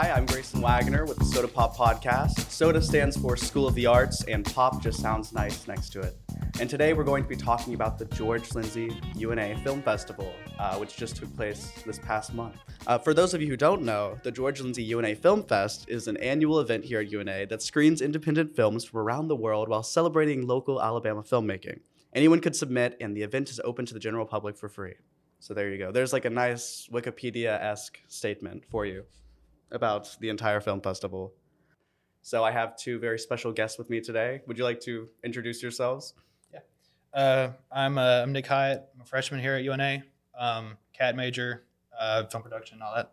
Hi, I'm Grayson Wagner with the SOTA Pop Podcast. SOTA stands for School of the Arts, and pop just sounds nice next to it. And today we're going to be talking about the George Lindsey UNA Film Festival, uh, which just took place this past month. Uh, for those of you who don't know, the George Lindsey UNA Film Fest is an annual event here at UNA that screens independent films from around the world while celebrating local Alabama filmmaking. Anyone could submit, and the event is open to the general public for free. So there you go. There's like a nice Wikipedia esque statement for you about the entire film festival. So I have two very special guests with me today. Would you like to introduce yourselves? Yeah, uh, I'm, uh, I'm Nick Hyatt. I'm a freshman here at UNA. Um, CAT major, uh, film production, and all that.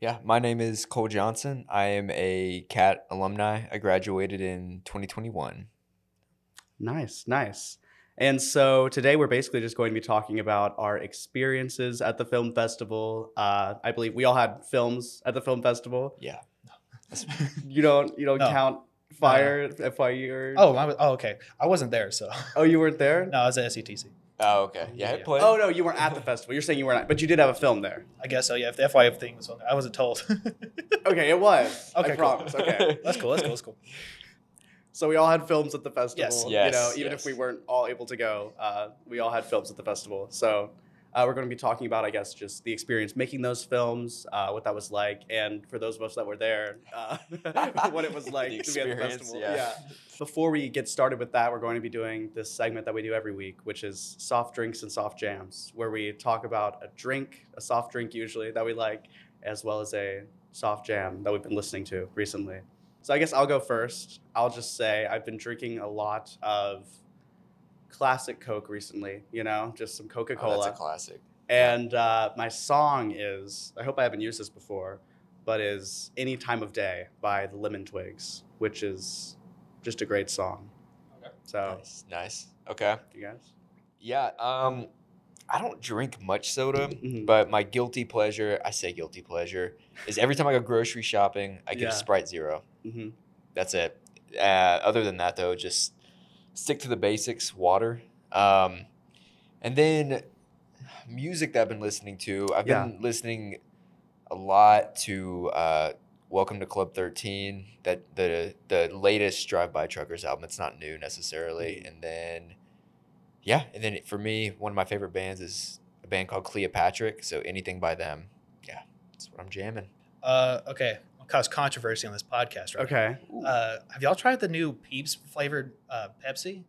Yeah, my name is Cole Johnson. I am a CAT alumni. I graduated in 2021. Nice, nice. And so today we're basically just going to be talking about our experiences at the film festival. Uh, I believe we all had films at the film festival. Yeah. You don't you don't No. count Fire FYE or Oh, I was, oh, okay. I wasn't there, so oh you weren't there. no, I was at SETC. Oh, okay. Yeah, I Yeah. played. Oh no, you weren't at the festival. You're saying you weren't, but you did have a film there. I guess so. Yeah, if the FY thing was on there, I wasn't told. Okay, it was. Okay, I cool. promise. Okay. that's cool. That's cool. That's cool. So we all had films at the festival. Yes. You know, even yes. if we weren't all able to go, uh, we all had films at the festival. So uh, we're going to be talking about, I guess, just the experience making those films, uh, what that was like, and for those of us that were there, uh, what it was like to be at the experience, festival. yeah. Before we get started with that, we're going to be doing this segment that we do every week, which is soft drinks and soft jams, where we talk about a drink, a soft drink usually that we like, as well as a soft jam that we've been listening to recently. So I guess I'll go first. I'll just say I've been drinking a lot of classic Coke recently, you know, just some Coca Oh, that's Cola. a classic. and uh, my song is, I hope I haven't used this before, but is Any Time of Day by the Lemon Twigs, which is just a great song. Okay. So, Nice. Nice. Okay. you guys? Yeah. Um, I don't drink much soda, Mhm. but my guilty pleasure, I say guilty pleasure, is every time I go grocery shopping, I get Yeah. a Sprite Zero. Hmm That's it. Uh, other than that, though, just stick to the basics. Water. Um, and then music that I've been listening to. I've Yeah. been listening a lot to uh, "Welcome to Club 13," that the the latest Drive By Truckers album. It's not new necessarily. And then, yeah, and then for me, one of my favorite bands is a band called Cleopatra. So anything by them, yeah, that's what I'm jamming. Uh, okay. Cause controversy on this podcast, right? Okay. Uh, have y'all tried the new Peeps flavored uh, Pepsi?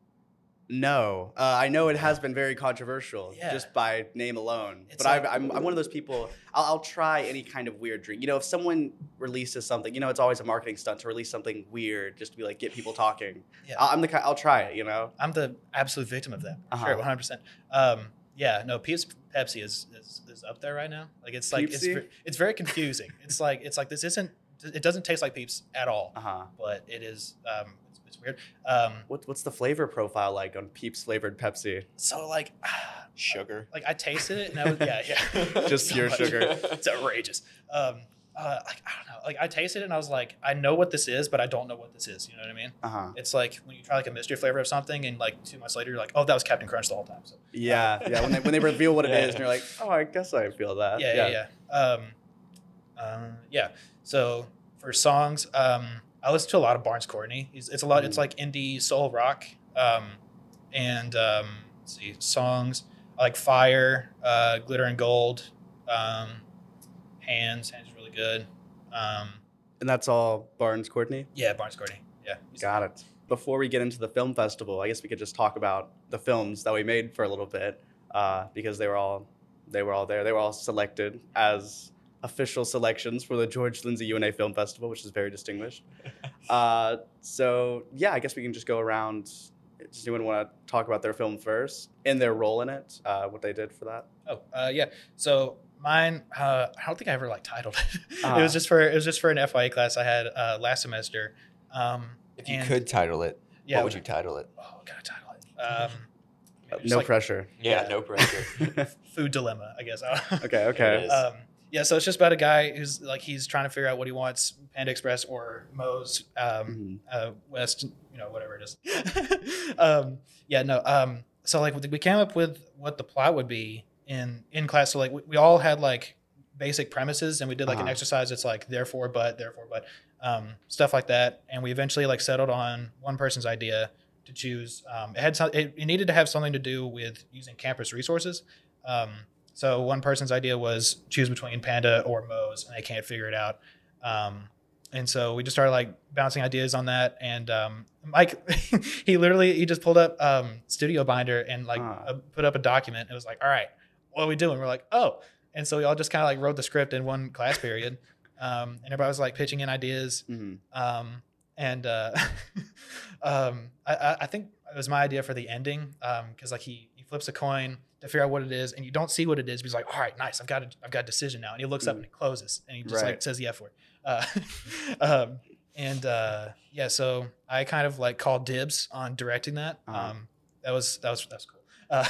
No, uh, I know it has been very controversial Yeah. just by name alone. It's but like- I'm, I'm one of those people. I'll, I'll try any kind of weird drink. You know, if someone releases something, you know, it's always a marketing stunt to release something weird just to be like get people talking. Yeah. I'll, I'm the kind. I'll try it. You know. I'm the absolute victim of that. Uh-huh. Sure, 100. percent Um, yeah, no, Peeps Pepsi is, is is up there right now. Like it's like it's Peepsy? ver- it's very confusing. it's like it's like this isn't it doesn't taste like Peeps at all, Uh huh. but it is um, it's, it's weird. Um, What, what's the flavor profile like on Peeps flavored Pepsi? so like Sugar. like I tasted it and I was yeah yeah Just So pure much. sugar. It's outrageous. Um, uh, like I don't know. Like I tasted it and I was like, I know what this is, but I don't know what this is. You know what I mean? Uh huh. It's like when you try like a mystery flavor of something, and like two months later, you're like, oh, that was Cap'n Crunch the whole time. So Yeah, yeah. When they when they reveal what it is, Yeah. and you're like, oh, I guess I feel that. yeah, yeah, yeah. Um, uh, yeah. So for songs, um, I listen to a lot of Barns Courtney. He's, it's a lot. It's Mhm. like indie soul rock. Um, and um, let's see songs I like Fire, uh, Glitter and Gold, um, Hands. Hands is really good. Um, And that's all Barns Courtney. yeah, Barns Courtney. Yeah. Got it. Before we get into the film festival, I guess we could just talk about the films that we made for a little bit, uh, because they were all they were all there. They were all selected as official selections for the George Lindsey UNA Film Festival, which is very distinguished. Uh, so yeah, I guess we can just go around. Does anyone want to talk about their film first and their role in it? Uh, what they did for that? Oh, uh, yeah. So mine, uh, I don't think I ever like titled it. it was just for it was just for an FYE class I had uh, last semester. Um, If you could title it, yeah. what would you title it? Oh, what can I title it? Um, maybe no like pressure. Yeah, Yeah. no pressure. Food dilemma, I guess. okay, okay. um, yeah, so it's just about a guy who's like he's trying to figure out what he wants, Panda Express or Moe's um, Mhm. uh, West, you know, whatever it is. um, yeah, no. Um, so like we came up with what the plot would be in in class. So like we, we all had like basic premises and we did like an Uh-huh. exercise it's like therefore but therefore but um, stuff like that and we eventually like settled on one person's idea to choose um, it had some, it, it needed to have something to do with using campus resources um, so one person's idea was choose between panda or Moe's and they can't figure it out. Um, and so we just started like bouncing ideas on that and um, mike he literally he just pulled up um, StudioBinder and like Ah. uh, put up a document. It was like all right what are we doing? We're like oh. And so we all just kind of like wrote the script in one class period. Um, and everybody was like pitching in ideas. Mhm. um, and uh, um, I- I, I think it was my idea for the ending because like he, he flips a coin to figure out what it is and you don't see what it is but he's like all right nice i've got a, i've got a decision now. And he looks up and it closes and he just like says the f word uh, um, and uh, yeah so i kind of like called dibs on directing that. Uh-huh. um, that was that was that was cool. Uh,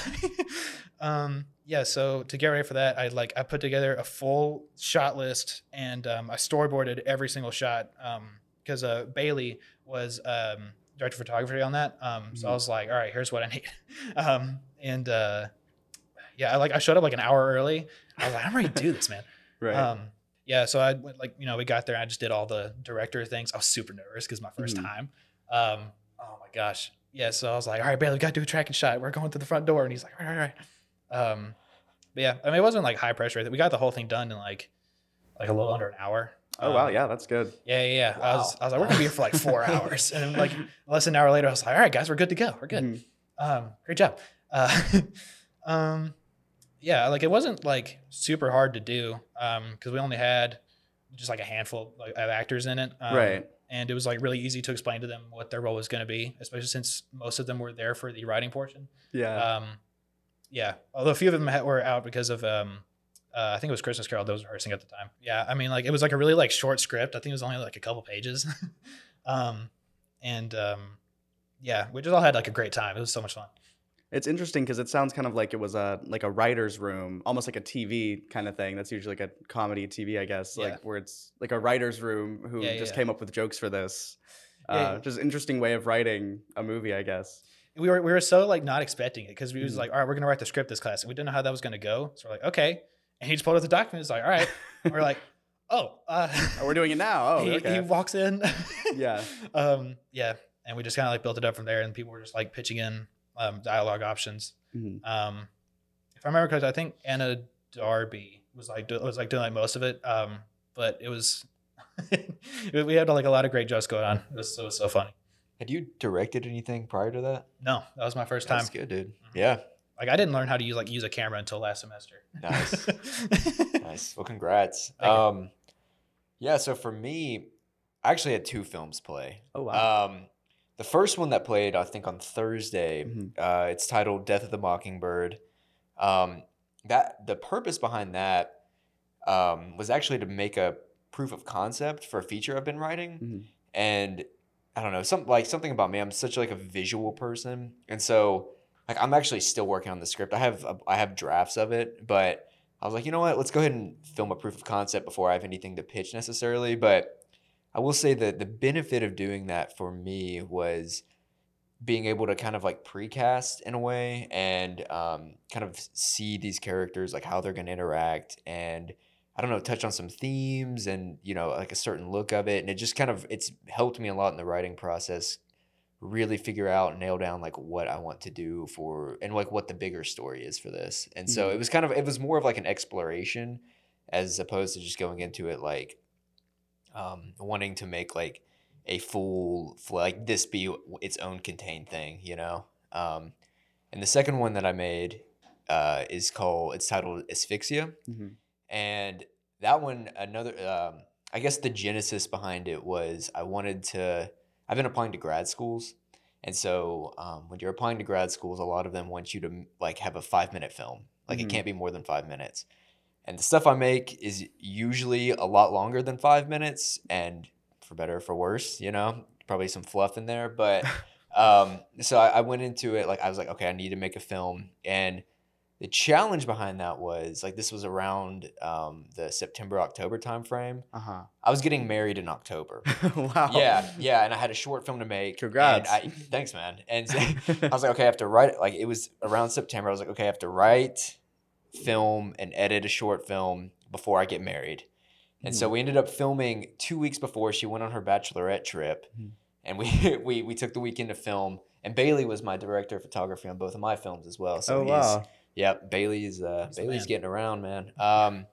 um, yeah so to get ready for that i like i put together a full shot list and um, i storyboarded every single shot because uh, bailey was um, director of photography on that. Um, so i Mhm. was like all right here's what i need. Um, and uh, yeah I, like i showed up like an hour early i was like i'm ready to do this man Right. um, yeah, so I went like you know we got there. I just did all the director things. I was super nervous because my 1st Mhm. time. Um, oh my gosh, yeah. So I was like, all right, Bailey, we got to do a tracking shot. We're going through the front door, and he's like, all right, all right. Um, but yeah, I mean it wasn't like high pressure. We got the whole thing done in like like a little under an hour. oh wow, Um, yeah, that's good. yeah, yeah, yeah. I was Wow. I was like, we're gonna be here for like four hours, and like less than an hour later, I was like, all right, guys, we're good to go. We're good Mhm. um, great job. Uh, um, yeah, like it wasn't like super hard to do because we only had just like a handful like, of actors in it. Um, right. And it was like really easy to explain to them what their role was going to be, especially since most of them were there for the writing portion. Yeah. Um, yeah, although a few of them had, were out because of um, uh, I think it was Christmas Carol that was rehearsing at the time. Yeah, I mean like it was like a really like short script. I think it was only like a couple pages. um, and um, yeah, we just all had like a great time. It was so much fun. It's interesting because it sounds kind of like it was a like a writer's room, almost like a TV kind of thing. That's usually like a comedy TV, I guess, Yeah. like where it's like a writer's room who Yeah, just yeah. came up with jokes for this. Yeah, Uh, yeah. just interesting way of writing a movie, I guess. we were we were so like not expecting it because we was Mhm. like, all right, we're gonna write the script this class, and we didn't know how that was gonna go. So we're like, okay, and he just pulled out the document. It's like, all right, And we're like, oh, uh, Oh, we're doing it now. Oh, he, okay. he walks in, Yeah. um, yeah, and we just kind of like built it up from there, and people were just like pitching in um, dialogue options. Mhm. Um, if I remember correctly, I think Anna Darby was like do, was like doing like most of it, um, but it was we had like a lot of great jokes going on. It was, it was so funny. Had you directed anything prior to that? No, that was my first time. That's good, dude. Mhm. Yeah. Like I didn't learn how to use like use a camera until last semester. Nice. nice. Well, congrats. Thank you. Um, yeah. So for me, I actually had two films play. Oh wow. Um, the first one that played, I think, on Thursday. Mhm. Uh, it's titled "Death of the Mockingbird." Um, that the purpose behind that um, was actually to make a proof of concept for a feature I've been writing, Mhm. and I don't know, some like something about me. I'm such like a visual person, and so like I'm actually still working on the script. I have a, I have drafts of it, but I was like, you know what? Let's go ahead and film a proof of concept before I have anything to pitch necessarily. But I will say that the benefit of doing that for me was being able to kind of like precast in a way and um, kind of see these characters like how they're going to interact and I don't know touch on some themes and you know like a certain look of it and it just kind of it's helped me a lot in the writing process really figure out and nail down like what I want to do for and like what the bigger story is for this and so Mhm. it was kind of it was more of like an exploration as opposed to just going into it like um, wanting to make like a full like this be its own contained thing, you know. Um, and the second one that I made uh, is called it's titled Asphyxia, Mhm. and that one another um, I guess the genesis behind it was I wanted to I've been applying to grad schools. And so, um, when you're applying to grad schools, a lot of them want you to like have a five minute film. Like Mhm. it can't be more than five minutes. And the stuff I make is usually a lot longer than five minutes, and for better or for worse, you know, probably some fluff in there. But um, so I, I went into it like I was like, okay, I need to make a film, and the challenge behind that was like this was around um, the September October timeframe. Uh-huh. I was getting married in October. wow. Yeah, yeah, and I had a short film to make. Congrats. And I, thanks, man. And I was like, okay, I have to write it. Like it was around September. I was like, okay, I have to write, film, and edit a short film before I get married. And so we ended up filming two weeks before she went on her bachelorette trip, Mhm. and we, we we took the weekend to film. And Bailey was my director of photography on both of my films as well. So oh he's, wow. Yep, Bailey's uh, He's Bailey's getting around, man. Um,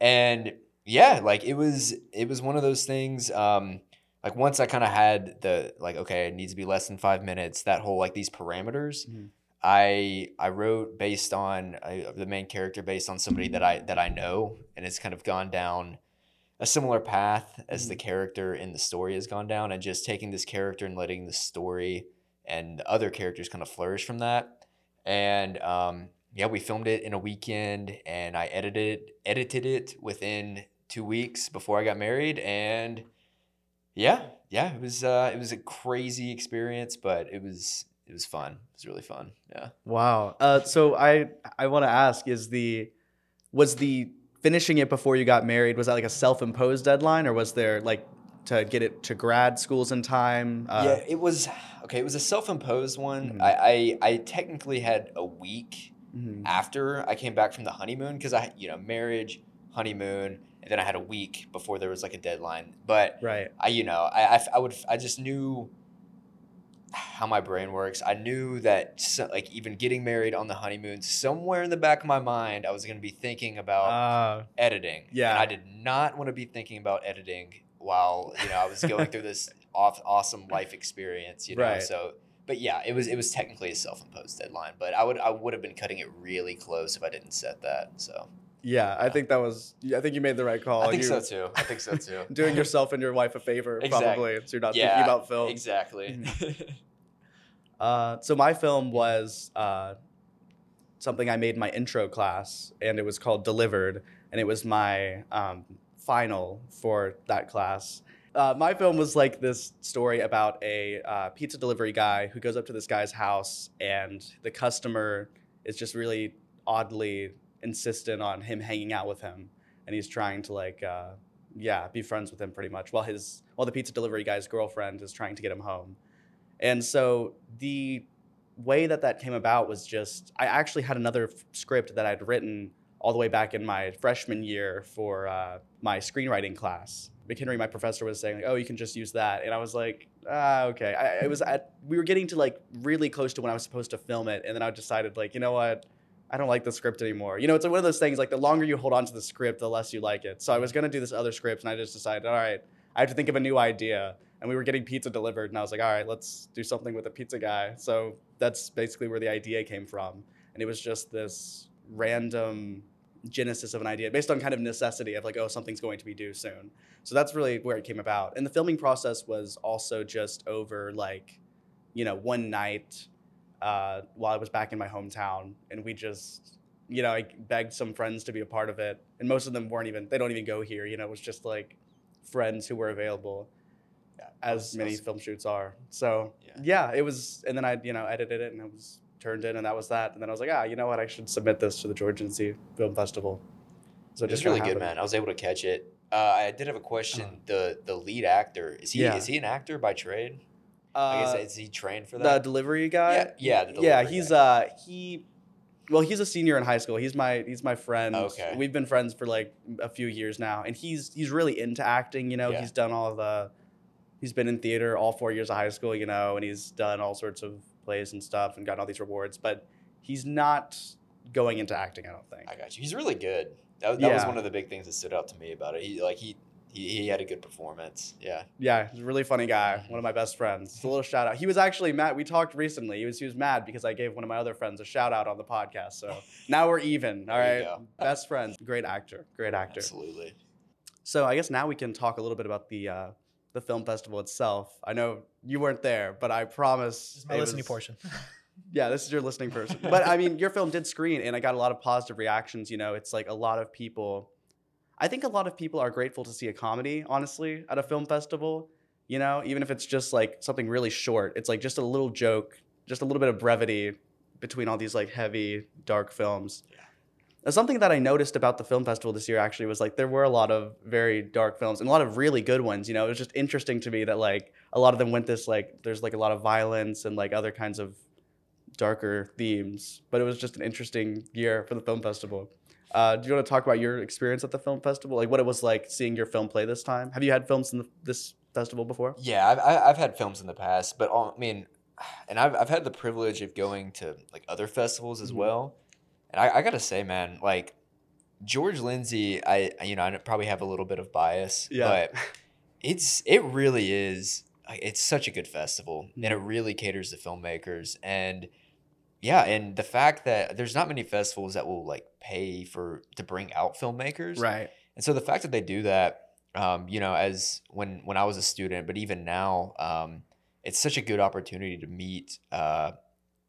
and yeah, like it was it was one of those things. Um, like once I kind of had the like, okay, it needs to be less than five minutes. That whole like these parameters. Mhm. I I wrote based on uh, the main character based on somebody that I that I know, and it's kind of gone down a similar path as the character in the story has gone down, and just taking this character and letting the story and the other characters kind of flourish from that. And um, yeah, we filmed it in a weekend, and I edited edited it within two weeks before I got married, and yeah, yeah, it was uh, it was a crazy experience, but it was it was fun. It was really fun. Yeah. Wow. Uh, so I I want to ask: Is the was the finishing it before you got married? Was that like a self-imposed deadline, or was there like to get it to grad schools in time? Uh, yeah, it was okay. It was a self-imposed one. Mhm. I, I I technically had a week mhm. after I came back from the honeymoon because I you know marriage, honeymoon, and then I had a week before there was like a deadline. But Right. I you know I, I, I would I just knew how my brain works. I knew that so, like even getting married on the honeymoon, somewhere in the back of my mind, I was going to be thinking about Uh, editing. yeah. And I did not want to be thinking about editing while, you know, I was going through this off, awesome life experience, you know. Right. So but yeah, it was it was technically a self-imposed deadline, but I would I would have been cutting it really close if I didn't set that. So yeah, I think that was. I think you made the right call. I think You- so too. I think so too. Doing yourself and your wife a favor, Exactly. probably, so you're not yeah, thinking about film. Exactly. Uh, so my film was uh, something I made in my intro class, and it was called Delivered, and it was my um, final for that class. Uh, my film was like this story about a uh, pizza delivery guy who goes up to this guy's house, and the customer is just really oddly insistent on him hanging out with him, and he's trying to like, uh, yeah, be friends with him pretty much, while his while the pizza delivery guy's girlfriend is trying to get him home. And so the way that that came about was just I actually had another f- script that I'd written all the way back in my freshman year for uh, my screenwriting class. McHenry, my professor, was saying like, "Oh, you can just use that," and I was like, "Ah, okay." I, it was at we were getting to like really close to when I was supposed to film it, and then I decided like, you know what, I don't like the script anymore. You know, it's one of those things like the longer you hold on to the script, the less you like it. So I was gonna do this other script, and I just decided, all right, I have to think of a new idea. And we were getting pizza delivered, and I was like, all right, let's do something with a pizza guy. So that's basically where the idea came from. And it was just this random genesis of an idea based on kind of necessity of like, oh, something's going to be due soon. So that's really where it came about. And the filming process was also just over like, you know, one night uh, while I was back in my hometown, and we just, you know, I begged some friends to be a part of it, and most of them weren't even, they don't even go here. You know, it was just like friends who were available, as so- many film shoots are. So Yeah. yeah, it was, and then I, you know, edited it, and it was turned in, and that was that. And then I was like, ah, you know what, I should submit this to the George Lindsey Film Festival. So It was really good, man. I was able to catch it. Uh, I did have a question. Uh-huh. The the lead actor is he Yeah. is he an actor by trade? Uh, Like, is, is he trained for the delivery guy. Yeah, yeah, the yeah. He's guy. uh he, well, he's a senior in high school. He's my he's my friend. Okay. We've been friends for like a few years now, and he's he's really into acting. You know, Yeah. he's done all the, he's been in theater all four years of high school. You know, and he's done all sorts of plays and stuff and gotten all these rewards. But he's not going into acting. I don't think. I got you. He's really good. That, that was one of the big things that stood out to me about it. He like he he, he had a good performance. Yeah. Yeah, he's a really funny guy. One of my best friends. Just a little shout out. He was actually mad. We talked recently. He was he was mad because I gave one of my other friends a shout out on the podcast. So now we're even. All go. best friends. Great actor. Great actor. Absolutely. So I guess now we can talk a little bit about the uh, the film festival itself. I know you weren't there, but I promise. This is my listening was- portion. Yeah, this is your listening person. But I mean, your film did screen, and I got a lot of positive reactions. You know, it's like a lot of people. I think a lot of people are grateful to see a comedy, honestly, at a film festival. You know, even if it's just like something really short, it's like just a little joke, just a little bit of brevity between all these like heavy, dark films. Yeah. Something that I noticed about the film festival this year actually was like there were a lot of very dark films and a lot of really good ones. You know, it was just interesting to me that like a lot of them went this like there's like a lot of violence and like other kinds of darker themes. But it was just an interesting year for the film festival. Uh, do you want to talk about your experience at the film festival? Like what it was like seeing your film play this time? Have you had films in the, this festival before? Yeah, I've, I- I've had films in the past, but all, I mean, and I've, I've had the privilege of going to like other festivals as Mhm. well. And I, I gotta say, man, like George Lindsey, I you know I probably have a little bit of bias, Yeah. but it's it really is it's such a good festival, and it really caters to filmmakers, and yeah, and the fact that there's not many festivals that will like pay for to bring out filmmakers, right. and so the fact that they do that, um, you know, as when when I was a student, but even now, um, it's such a good opportunity to meet uh,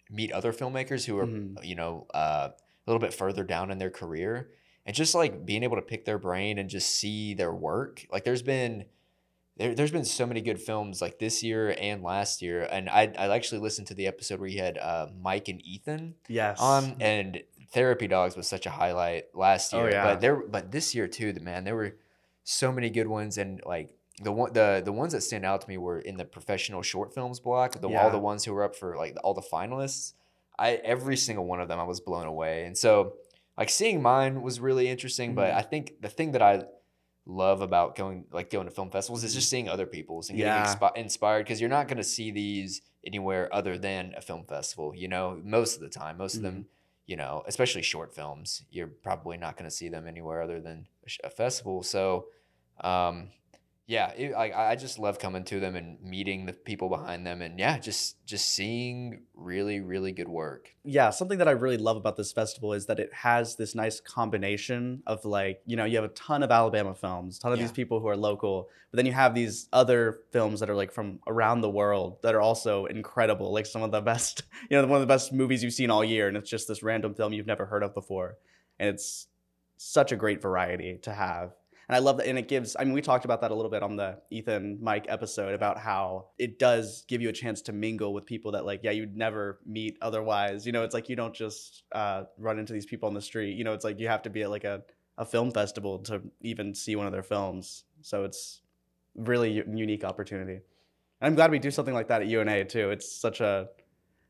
meet other filmmakers who are Mhm. you know uh, a little bit further down in their career, and just like being able to pick their brain and just see their work. Like there's been there, there's been so many good films like this year and last year, and I I actually listened to the episode where you had uh, Mike and Ethan Yes. on and therapy dogs was such a highlight last year Oh, year yeah. but there but this year too the man there were so many good ones and like the one the the ones that stand out to me were in the professional short films block the all the ones who were up for like all the finalists i every single one of them i was blown away. And so like seeing mine was really interesting but Mhm. i think the thing that i love about going like going to film festivals is just seeing other people's and getting Yeah. expi- inspired because you're not going to see these anywhere other than a film festival you know most of the time. Most of them you know especially short films you're probably not going to see them anywhere other than a, a festival. So um yeah it, i I just love coming to them and meeting the people behind them and yeah just just seeing really really good work yeah, something that I really love about this festival is that it has this nice combination of like, you know, you have a ton of Alabama films, ton of these people who are local, but then you have these other films that are like from around the world that are also incredible, like some of the best, you know, one of the best movies you've seen all year, and it's just this random film you've never heard of before, and it's such a great variety to have. And I love that, and it gives. I mean, we talked about that a little bit on the Ethan Mike episode about how it does give you a chance to mingle with people that, like, yeah, you'd never meet otherwise. You know, it's like you don't just uh, run into these people on the street. You know, it's like you have to be at like a, a film festival to even see one of their films. So it's really u- unique opportunity. And I'm glad we do something like that at UNA too. It's such a,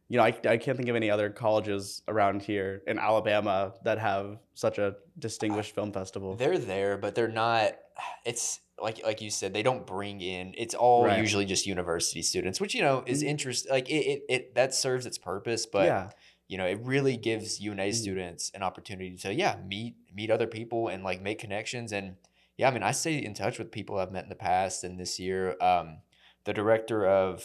you know, I, I can't think of any other colleges around here in Alabama that have such a distinguished film festival. they're there but they're not it's like like you said they don't bring in it's all Right. usually just university students which you know is Mhm. interest like it, it, it that serves its purpose but yeah. you know it really gives UNA Mhm. students an opportunity to yeah meet meet other people and like make connections and yeah I mean I stay in touch with people I've met in the past and this year um the director of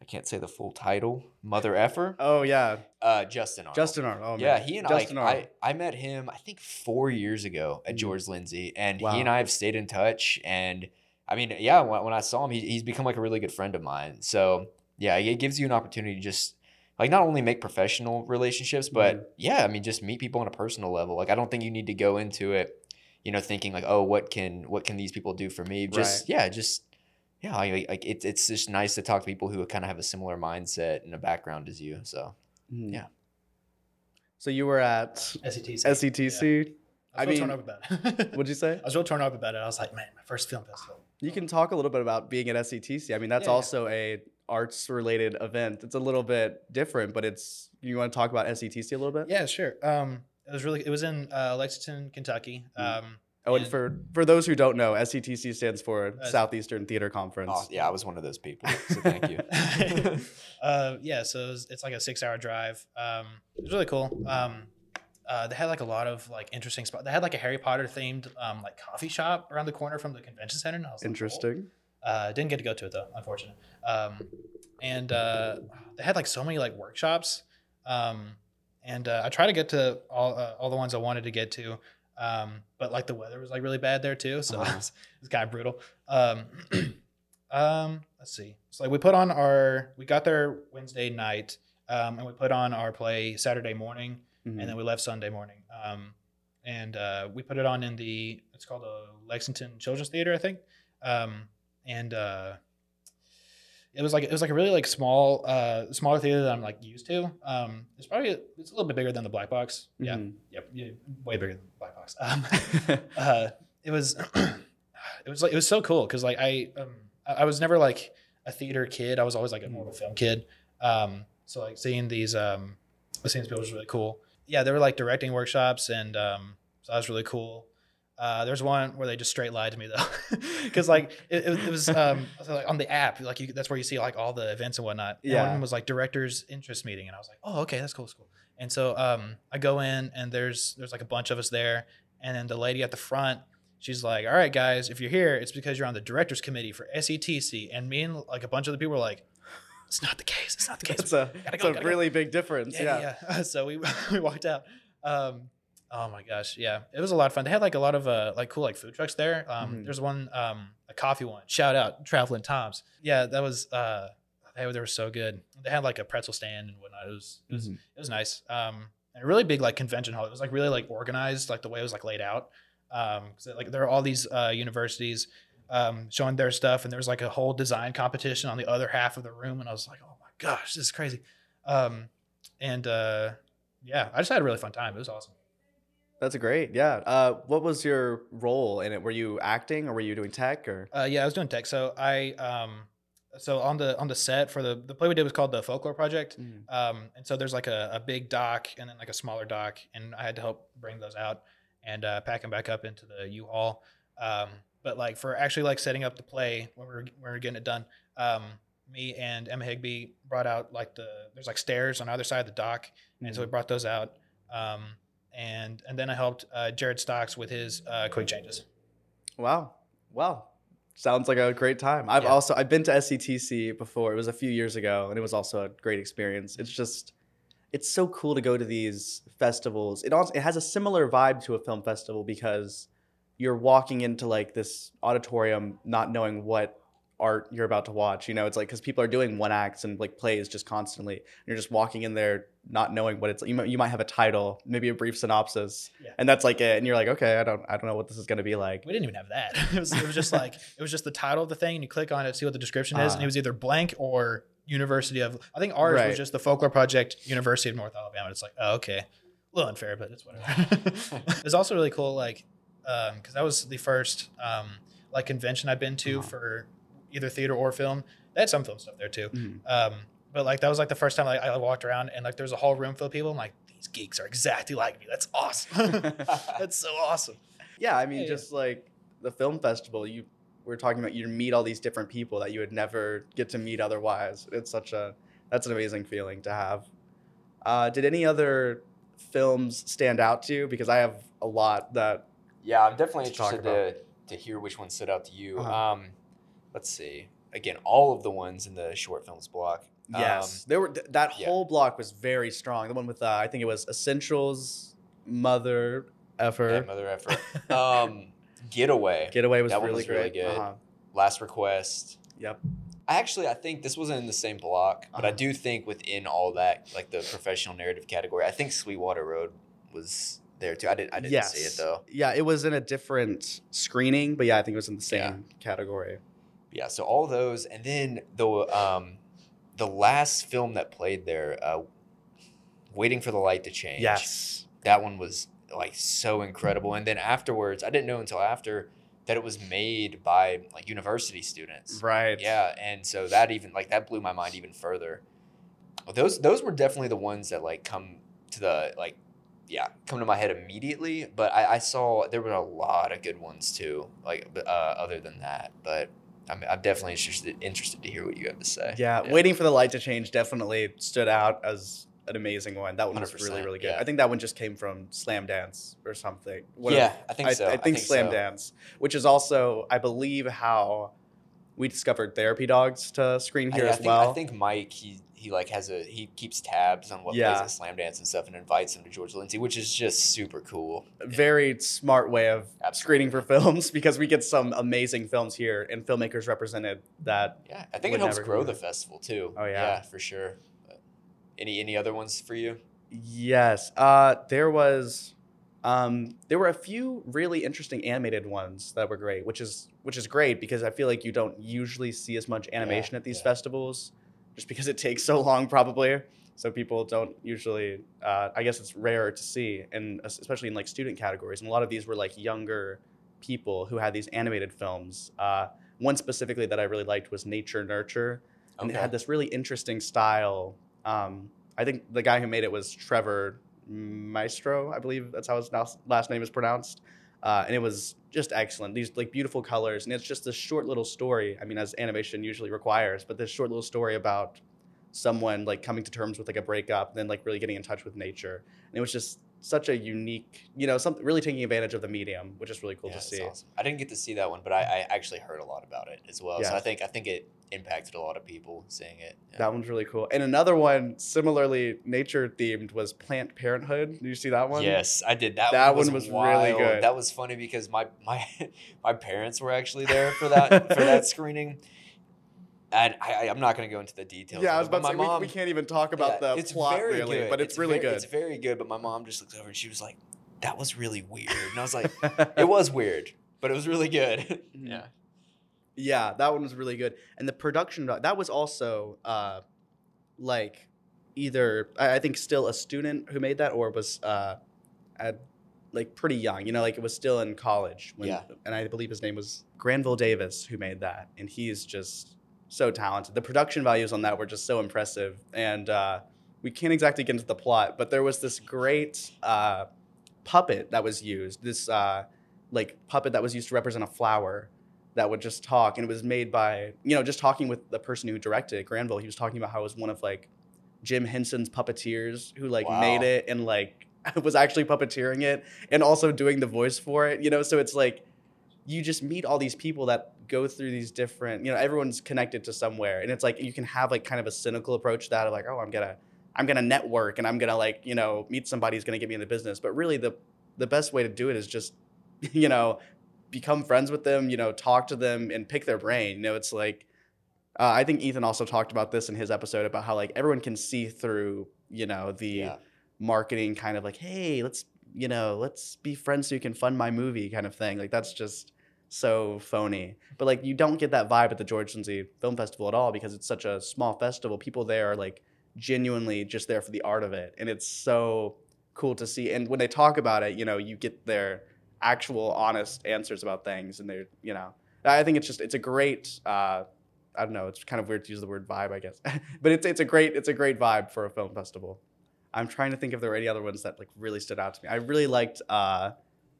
I can't say the full title Mother Effer Oh yeah, uh Justin Arnold. Justin Arnold. Oh, man. yeah, he and I Justin like, Arnold. I I met him I think four years ago at Mhm. George Lindsey, and Wow. he and I have stayed in touch. And I mean, yeah, when, when I saw him, he, he's become like a really good friend of mine. So yeah, it gives you an opportunity to just like not only make professional relationships, but Mhm. yeah, I mean, just meet people on a personal level. Like I don't think you need to go into it, you know, thinking like, oh, what can what can these people do for me? Just yeah, just yeah, like, like it's it's just nice to talk to people who kind of have a similar mindset and a background as you. So Mhm. yeah. So you were at SETC. SETC. I I was real torn mean- up about it. What'd you say? I was real torn up about it. I was like, man, my first film festival. You can talk a little bit about being at SETC. I mean, that's Yeah, yeah. also a arts related event. It's a little bit different, but it's you want to talk about SETC a little bit? Yeah, sure. Um, it was really. It was in uh, Lexington, Kentucky. Mhm. Um, Oh, and And- for for those who don't know, SETC stands for Uh, Southeastern Theater Conference. Oh, yeah, I was one of those people. So thank you. uh, yeah, so it was, it's like a six-hour drive. Um, it was really cool. Um, uh, they had like a lot of like interesting spots. They had like a Harry Potter themed um, like coffee shop around the corner from the convention center. And I was like, cool. Interesting. Uh, didn't get to go to it though, unfortunately. Um, and uh, they had like so many like workshops. Um, and uh, I tried to get to all uh, all the ones I wanted to get to, um, but like the weather was like really bad there too, so Uh-huh. it was, it kind of brutal. Um, um, let's see. So like we put on our we got there Wednesday night, um, and we put on our play Saturday morning, Mhm. and then we left Sunday morning. Um, and uh, we put it on in the it's called the Lexington Children's Theater, I think. Um, and uh, it was like it was like a really like small uh smaller theater that I'm like used to. Um, it's probably it's a little bit bigger than the Black Box. Yeah, Mhm. yep, yeah, way bigger than the Black Box. Um, uh, it was it was like it was so cool because like I um I I was never like a theater kid. I was always like a more of a film kid. Um, so like seeing these um seeing people was really cool. Yeah, they were like directing workshops and um so that was really cool. Uh, there's one where they just straight lied to me though, because like it, it, was um, like on the app, like you, that's where you see like all the events and whatnot. And one Yeah. was like directors interest meeting, and I was like, oh okay, that's cool, that's cool. And so um, I go in and there's there's like a bunch of us there, and then the lady at the front, she's like, all right guys, if you're here, it's because you're on the directors committee for SETC, and me and like a bunch of the people were like, it's not the case, it's not the case. it's a, go, a gotta go. really big difference. Yeah. yeah, yeah. so we we walked out. Um, oh my gosh, yeah, it was a lot of fun. They had like a lot of uh like cool like food trucks there. Um, Mhm. there's one um a coffee one. Shout out Traveling Toms. Yeah, that was uh they, were- they were so good. They had like a pretzel stand and whatnot. It was it was Mhm. it was nice. Um, and a really big like convention hall. It was like really like organized, like the way it was like laid out. Um, like there are all these uh universities um showing their stuff, and there was like a whole design competition on the other half of the room, and I was like, oh my gosh, this is crazy. Um, and uh, yeah, I just had a really fun time. It was awesome. That's great. Yeah. Uh, what was your role in it? Were you acting or were you doing tech or? Uh, yeah, I was doing tech. So I um, so on the on the set for the the play we did was called the Folklore Project. Um, and so there's like a, a big dock and then like a smaller dock, and I had to help bring those out and uh, pack them back up into the U-Haul. Um, but like for actually like setting up the play when we were, when we were getting it done, um, me and Emma Higby brought out like the there's like stairs on either side of the dock, and so we brought those out. Um, and and then I helped uh, Jared Stocks with his uh, quick changes. Wow. Wow. Sounds like a great time. I've Yeah. also I've been to SETC before. It was a few years ago and it was also a great experience. It's just it's so cool to go to these festivals. It also it has a similar vibe to a film festival because you're walking into like this auditorium not knowing what art you're about to watch. You know, it's like because people are doing one acts and like plays just constantly. And you're just walking in there not knowing what it's. You might, you might have a title, maybe a brief synopsis, Yeah. and that's like it. And you're like, okay, I don't I don't know what this is gonna be like. We didn't even have that. It was, it was just like it was just the title of the thing, and you click on it, see what the description is, and Ah. it was either blank or University of. I think ours Right. was just the Folklore Project, University of North Alabama. It's like, oh, okay, a little unfair, but it's whatever. it's also really cool, like, because that was the first um, like convention I've been to Uh-huh. for either theater or film. They had some film stuff there too. Mhm. Um, but like that was like the first time like I walked around and like there's a whole room full of people. I'm like, these geeks are exactly like me. That's awesome. That's so awesome. Yeah, I mean, Yeah, yeah. just like the film festival, you we're talking about you meet all these different people that you would never get to meet otherwise. It's such a that's an amazing feeling to have. Uh, did any other films stand out to you? Because I have a lot that Yeah, I'm definitely to talk interested to, to hear which one stood out to you. Uh-huh. Um, let's see. Again, all of the ones in the short films block. yes, there were th- that Um, yeah. whole block was very strong. The one with uh, I think it was Essentials, Mother Effort, yeah, mother effort. um, Getaway. Getaway was that one really was really good. Uh-huh. Last request. Yep. I actually I think this wasn't in the same block, but I Uh-huh. do think within all that, like the professional narrative category, I think Sweetwater Road was there too. I didn't I didn't see it though. Yeah, it was in a different screening, but yeah, I think it was in the same Yeah. category. Yeah, so all those, and then the um, the last film that played there, uh, Waiting for the Light to Change. Yes. that one was like so incredible. And then afterwards, I didn't know until after that it was made by like university students. Right. Yeah, and so that even like that blew my mind even further. Those those were definitely the ones that like come to the like yeah come to my head immediately. But I, I saw there were a lot of good ones too. Like uh, other than that, but I'm, I'm definitely interested interested to hear what you have to say. Yeah, waiting for the light to change definitely stood out as an amazing one. That one was really, really good. yeah. I think that one just came from Slamdance or something. One of- yeah, I think I, so. I think Slam so. Dance, which is also, I believe, how we discovered Therapy Dogs to screen here I as think, well. I think Mike he he like has a he keeps tabs on what Yeah. plays at Slamdance and stuff and invites him to George Lindsey, which is just super cool. Very smart way of Absolutely. screening for films because we get some amazing films here and filmmakers represented that. Yeah, I think it helps grow the festival too. Oh, yeah. yeah, for sure. But any any other ones for you? Yes, uh, there was. Um, there were a few really interesting animated ones that were great, which is which is great because I feel like you don't usually see as much animation at these yeah. festivals, just because it takes so long, probably. So people don't usually. Uh, I guess it's rare to see, and especially in like student categories. And a lot of these were like younger people who had these animated films. Uh, one specifically that I really liked was Nature Nurture, and it had this really interesting style. Um, I think the guy who made it was Trevor Maestro, I believe that's how his last name is pronounced. Uh, and it was just excellent. These like beautiful colors, and it's just this short little story. I mean, as animation usually requires, but this short little story about someone like coming to terms with like a breakup, and then like really getting in touch with nature. And it was just such a unique, you know, something really taking advantage of the medium, which is really cool Yeah, to see. awesome. I didn't get to see that one, but I, I actually heard a lot about it as well. So I think I think it impacted a lot of people seeing it. Yeah. That one's really cool. And another one similarly nature themed was Plant Parenthood. Did you see that one? Yes, I did. That, That one was, one was really good. That was funny because my my my parents were actually there for that for that screening, and I, I I'm not going to go into the details. Yeah, I was it, but about to say, my we, we can't even talk about yeah, the it's plot very really, good. but it's, really very, good. It's very good. But my mom just looks over and she was like, "That was really weird," and I was like, "It was weird, but it was really good." yeah. Yeah, that one was really good. And the production that was also uh like either I I think still a student who made that or was uh at like pretty young, you know, like it was still in college when Yeah. and I believe his name was Granville Davis who made that and he's just so talented. The production values on that were just so impressive and uh we can't exactly get into the plot, but there was this great uh puppet that was used. This uh like puppet that was used to represent a flower that would just talk and it was made by you know just talking with the person who directed it, granville he was talking about how it was one of like jim henson's puppeteers who like Wow. made it and like was actually puppeteering it and also doing the voice for it you know so it's like you just meet all these people that go through these different you know everyone's connected to somewhere and it's like you can have like kind of a cynical approach to that of like oh i'm gonna i'm gonna network and i'm gonna like you know meet somebody who's gonna get me in the business but really the the best way to do it is just you know become friends with them, you know, talk to them and pick their brain. You know, it's like uh, I think Ethan also talked about this in his episode about how like everyone can see through, you know, the Yeah. marketing kind of like, hey, let's, you know, let's be friends so you can fund my movie kind of thing. Like that's just so phony. But like you don't get that vibe at the George Lindsey Film Festival at all because it's such a small festival. People there are like genuinely just there for the art of it. And it's so cool to see. And when they talk about it, you know, you get their actual honest answers about things and they're, you know, I think it's just it's a great uh I don't know, it's kind of weird to use the word vibe, I guess. but it's it's a great it's a great vibe for a film festival. I'm trying to think if there were any other ones that like really stood out to me. I really liked uh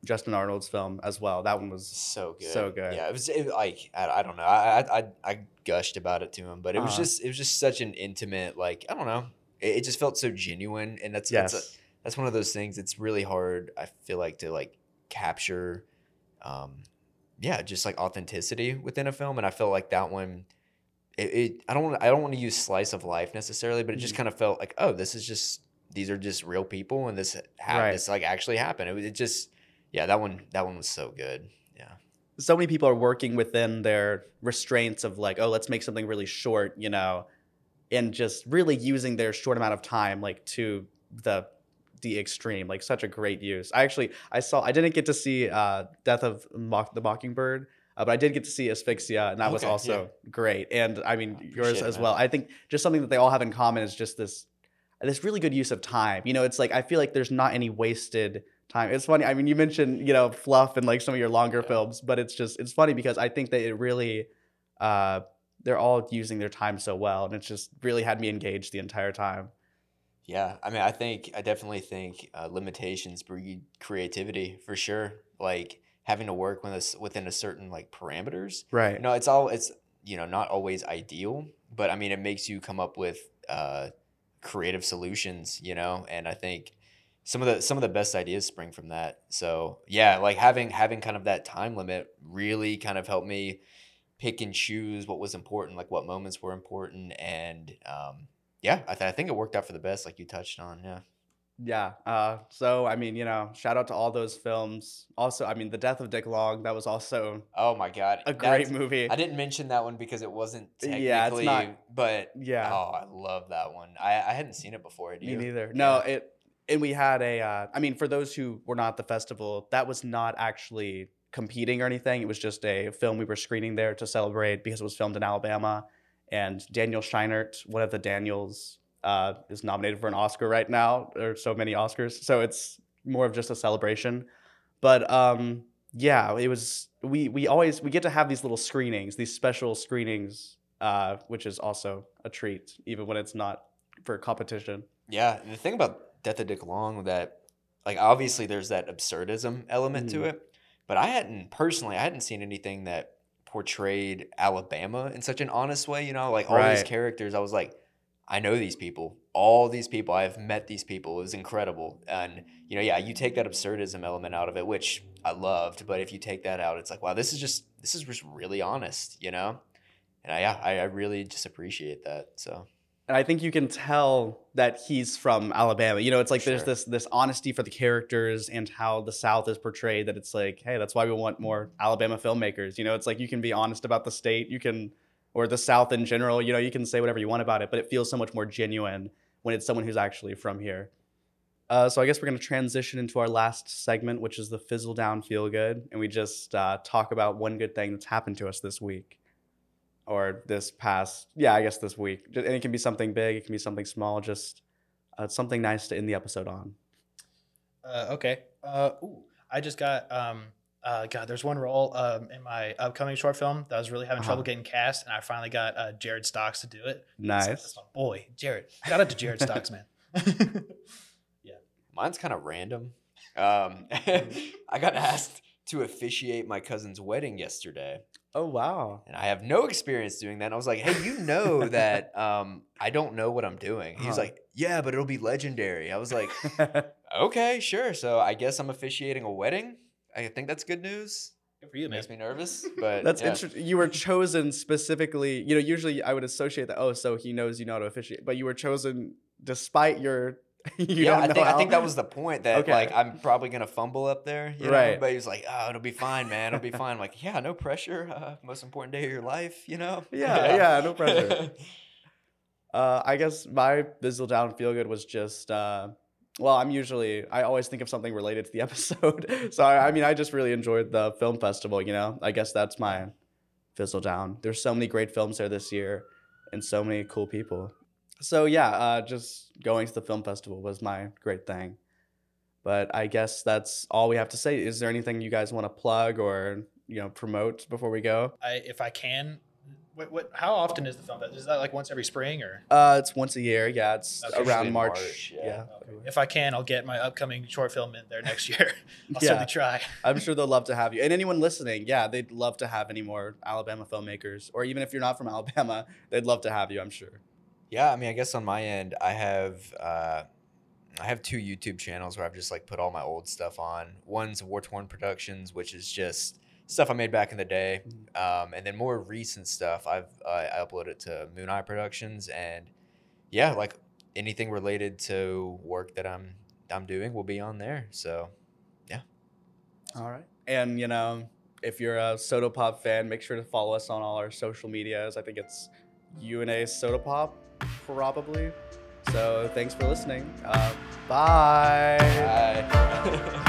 Justin Arnold's film as well. That one was So good. So good. Yeah, it was it, like I, I don't know. I, I I gushed about it to him, but it was Uh-huh. just it was just such an intimate like I don't know. It, it just felt so genuine, and that's that's, yes. a, that's one of those things. It's really hard. I feel like to like capture, um, yeah, just like authenticity within a film, and I feel like that one. It, it I don't want I don't want to use slice of life necessarily, but it just Mhm. kind of felt like oh this is just these are just real people and this ha- Right. this like actually happened. It, was- it just yeah that one that one was so good. Yeah. so many people are working within their restraints of like, oh, let's make something really short, you know, and just really using their short amount of time like to the the extreme, like such a great use. I actually I saw I didn't get to see uh, Death of Mock, the Mockingbird, uh, but I did get to see Asphyxia, and that was Okay, also great. And I mean I yours as well. I think just something that they all have in common is just this this really good use of time. You know, it's like I feel like there's not any wasted time. It's funny. I mean, you mentioned you know fluff and like some of your longer Yeah. films, but it's just it's funny because I think that it really uh, they're all using their time so well, and it's just really had me engaged the entire time. Yeah, I mean, I think I definitely think uh, limitations breed creativity for sure. Like having to work with us within a certain like parameters. Right. No, it's all it's you know not always ideal, but I mean it makes you come up with uh, creative solutions. You know, and I think some of the some of the best ideas spring from that. So yeah, like having having kind of that time limit really kind of helped me pick and choose what was important, like what moments were important, and um, yeah, I, th- I think it worked out for the best, like you touched on. Yeah. Yeah. Uh, so I mean, you know, shout out to all those films. Also, I mean, The Death of Dick Long. That was also Oh my god, a That's- great movie. I didn't mention that one because it wasn't technically, Yeah, it's not- but Yeah. oh, I love that one. I, I hadn't seen it before. Me you? neither. No, it and we had a. Uh, I mean, for those who were not at the festival, that was not actually competing or anything. It was just a film we were screening there to celebrate because it was filmed in Alabama, and Daniel Scheinert, one of the Daniels, uh, is nominated for an Oscar right now. Are so many Oscars, so it's more of just a celebration. But um, yeah, it was. We we always we get to have these little screenings, these special screenings, uh, which is also a treat, even when it's not for competition. Yeah, the thing about Death of Dick Long that like obviously there's that absurdism element to Mhm. it, but I hadn't personally I hadn't seen anything that portrayed Alabama in such an honest way. You know, like all these characters, I was like, I know these people. All these people, I've met these people. It was incredible. And you know, yeah, you take that absurdism element out of it, which I loved. But if you take that out, it's like, wow, this is just this is just really honest. You know, and I, yeah, I, I really just appreciate that. So and I think you can tell that he's from Alabama. You know, it's like there's this this honesty for the characters and how the South is portrayed. That it's like, hey, that's why we want more Alabama filmmakers. You know, it's like you can be honest about the state, you can, or the South in general. You know, you can say whatever you want about it, but it feels so much more genuine when it's someone who's actually from here. Uh, so I guess we're gonna transition into our last segment, which is the fizzle down feel good, and we just uh, talk about one good thing that's happened to us this week or this past yeah i guess this week and it can be something big it can be something small just uh, something nice to end the episode on Uh, okay. Uh, ooh, I just got um. Uh, God, there's one role um, in my upcoming short film that I was really having trouble Uh-huh. getting cast, and I finally got uh, Jared Stocks to do it. So nice That's my boy, Jared. Shout out to Jared Stocks, man. Yeah. Mine's kind of random. Um, I got asked to officiate my cousin's wedding yesterday. Oh wow and I have no experience doing that. And I was like, hey, you know that um, I don't know what I'm doing. He was Huh. like, yeah, but it'll be legendary. I was like, okay, sure. So I guess I'm officiating a wedding. I think that's good news. Good for you, It man. makes me nervous, but that's yeah. interesting you were chosen specifically you know usually i would associate that oh so he knows you know how to officiate but you were chosen despite your you yeah, I think I think that was the point that Okay. like I'm probably gonna fumble up there, you know? Right. But he was like, "Oh, it'll be fine, man. It'll be fine." I'm like, yeah, no pressure. Uh, most important day of your life, you know? Yeah, yeah, no pressure. Uh, I guess my Fizzle Down Feel Good was just, uh, well, I'm usually, I always think of something related to the episode. so, I, I mean, I just really enjoyed the film festival, you know? I guess that's my Fizzle Down. There's so many great films there this year and so many cool people. So, yeah, uh, just going to the film festival was my great thing. But I guess that's all we have to say. Is there anything you guys want to plug or, you know, promote before we go? I, if I can, what, what? How often is the film? fest? Is that like once every spring or? Uh, it's once a year. Yeah, it's Okay. around March. March, yeah. yeah. Okay. If I can, I'll get my upcoming short film in there next year. I'll Yeah. certainly try. I'm sure they'll love to have you. And anyone listening, yeah, they'd love to have any more Alabama filmmakers. Or even if you're not from Alabama, they'd love to have you, I'm sure. Yeah, I mean, I guess on my end, I have uh, I have two YouTube channels where I've just like put all my old stuff on. One's War Torn Productions, which is just stuff I made back in the day, um, and then more recent stuff. I've uh, I upload it to Moon Eye Productions, and yeah, like anything related to work that I'm I'm doing will be on there. So yeah. All right. And, you know, if you're a SOTA Pop fan, make sure to follow us on all our social medias. I think it's UNA SOTA Pop, probably. So thanks for listening. Uh, bye. bye.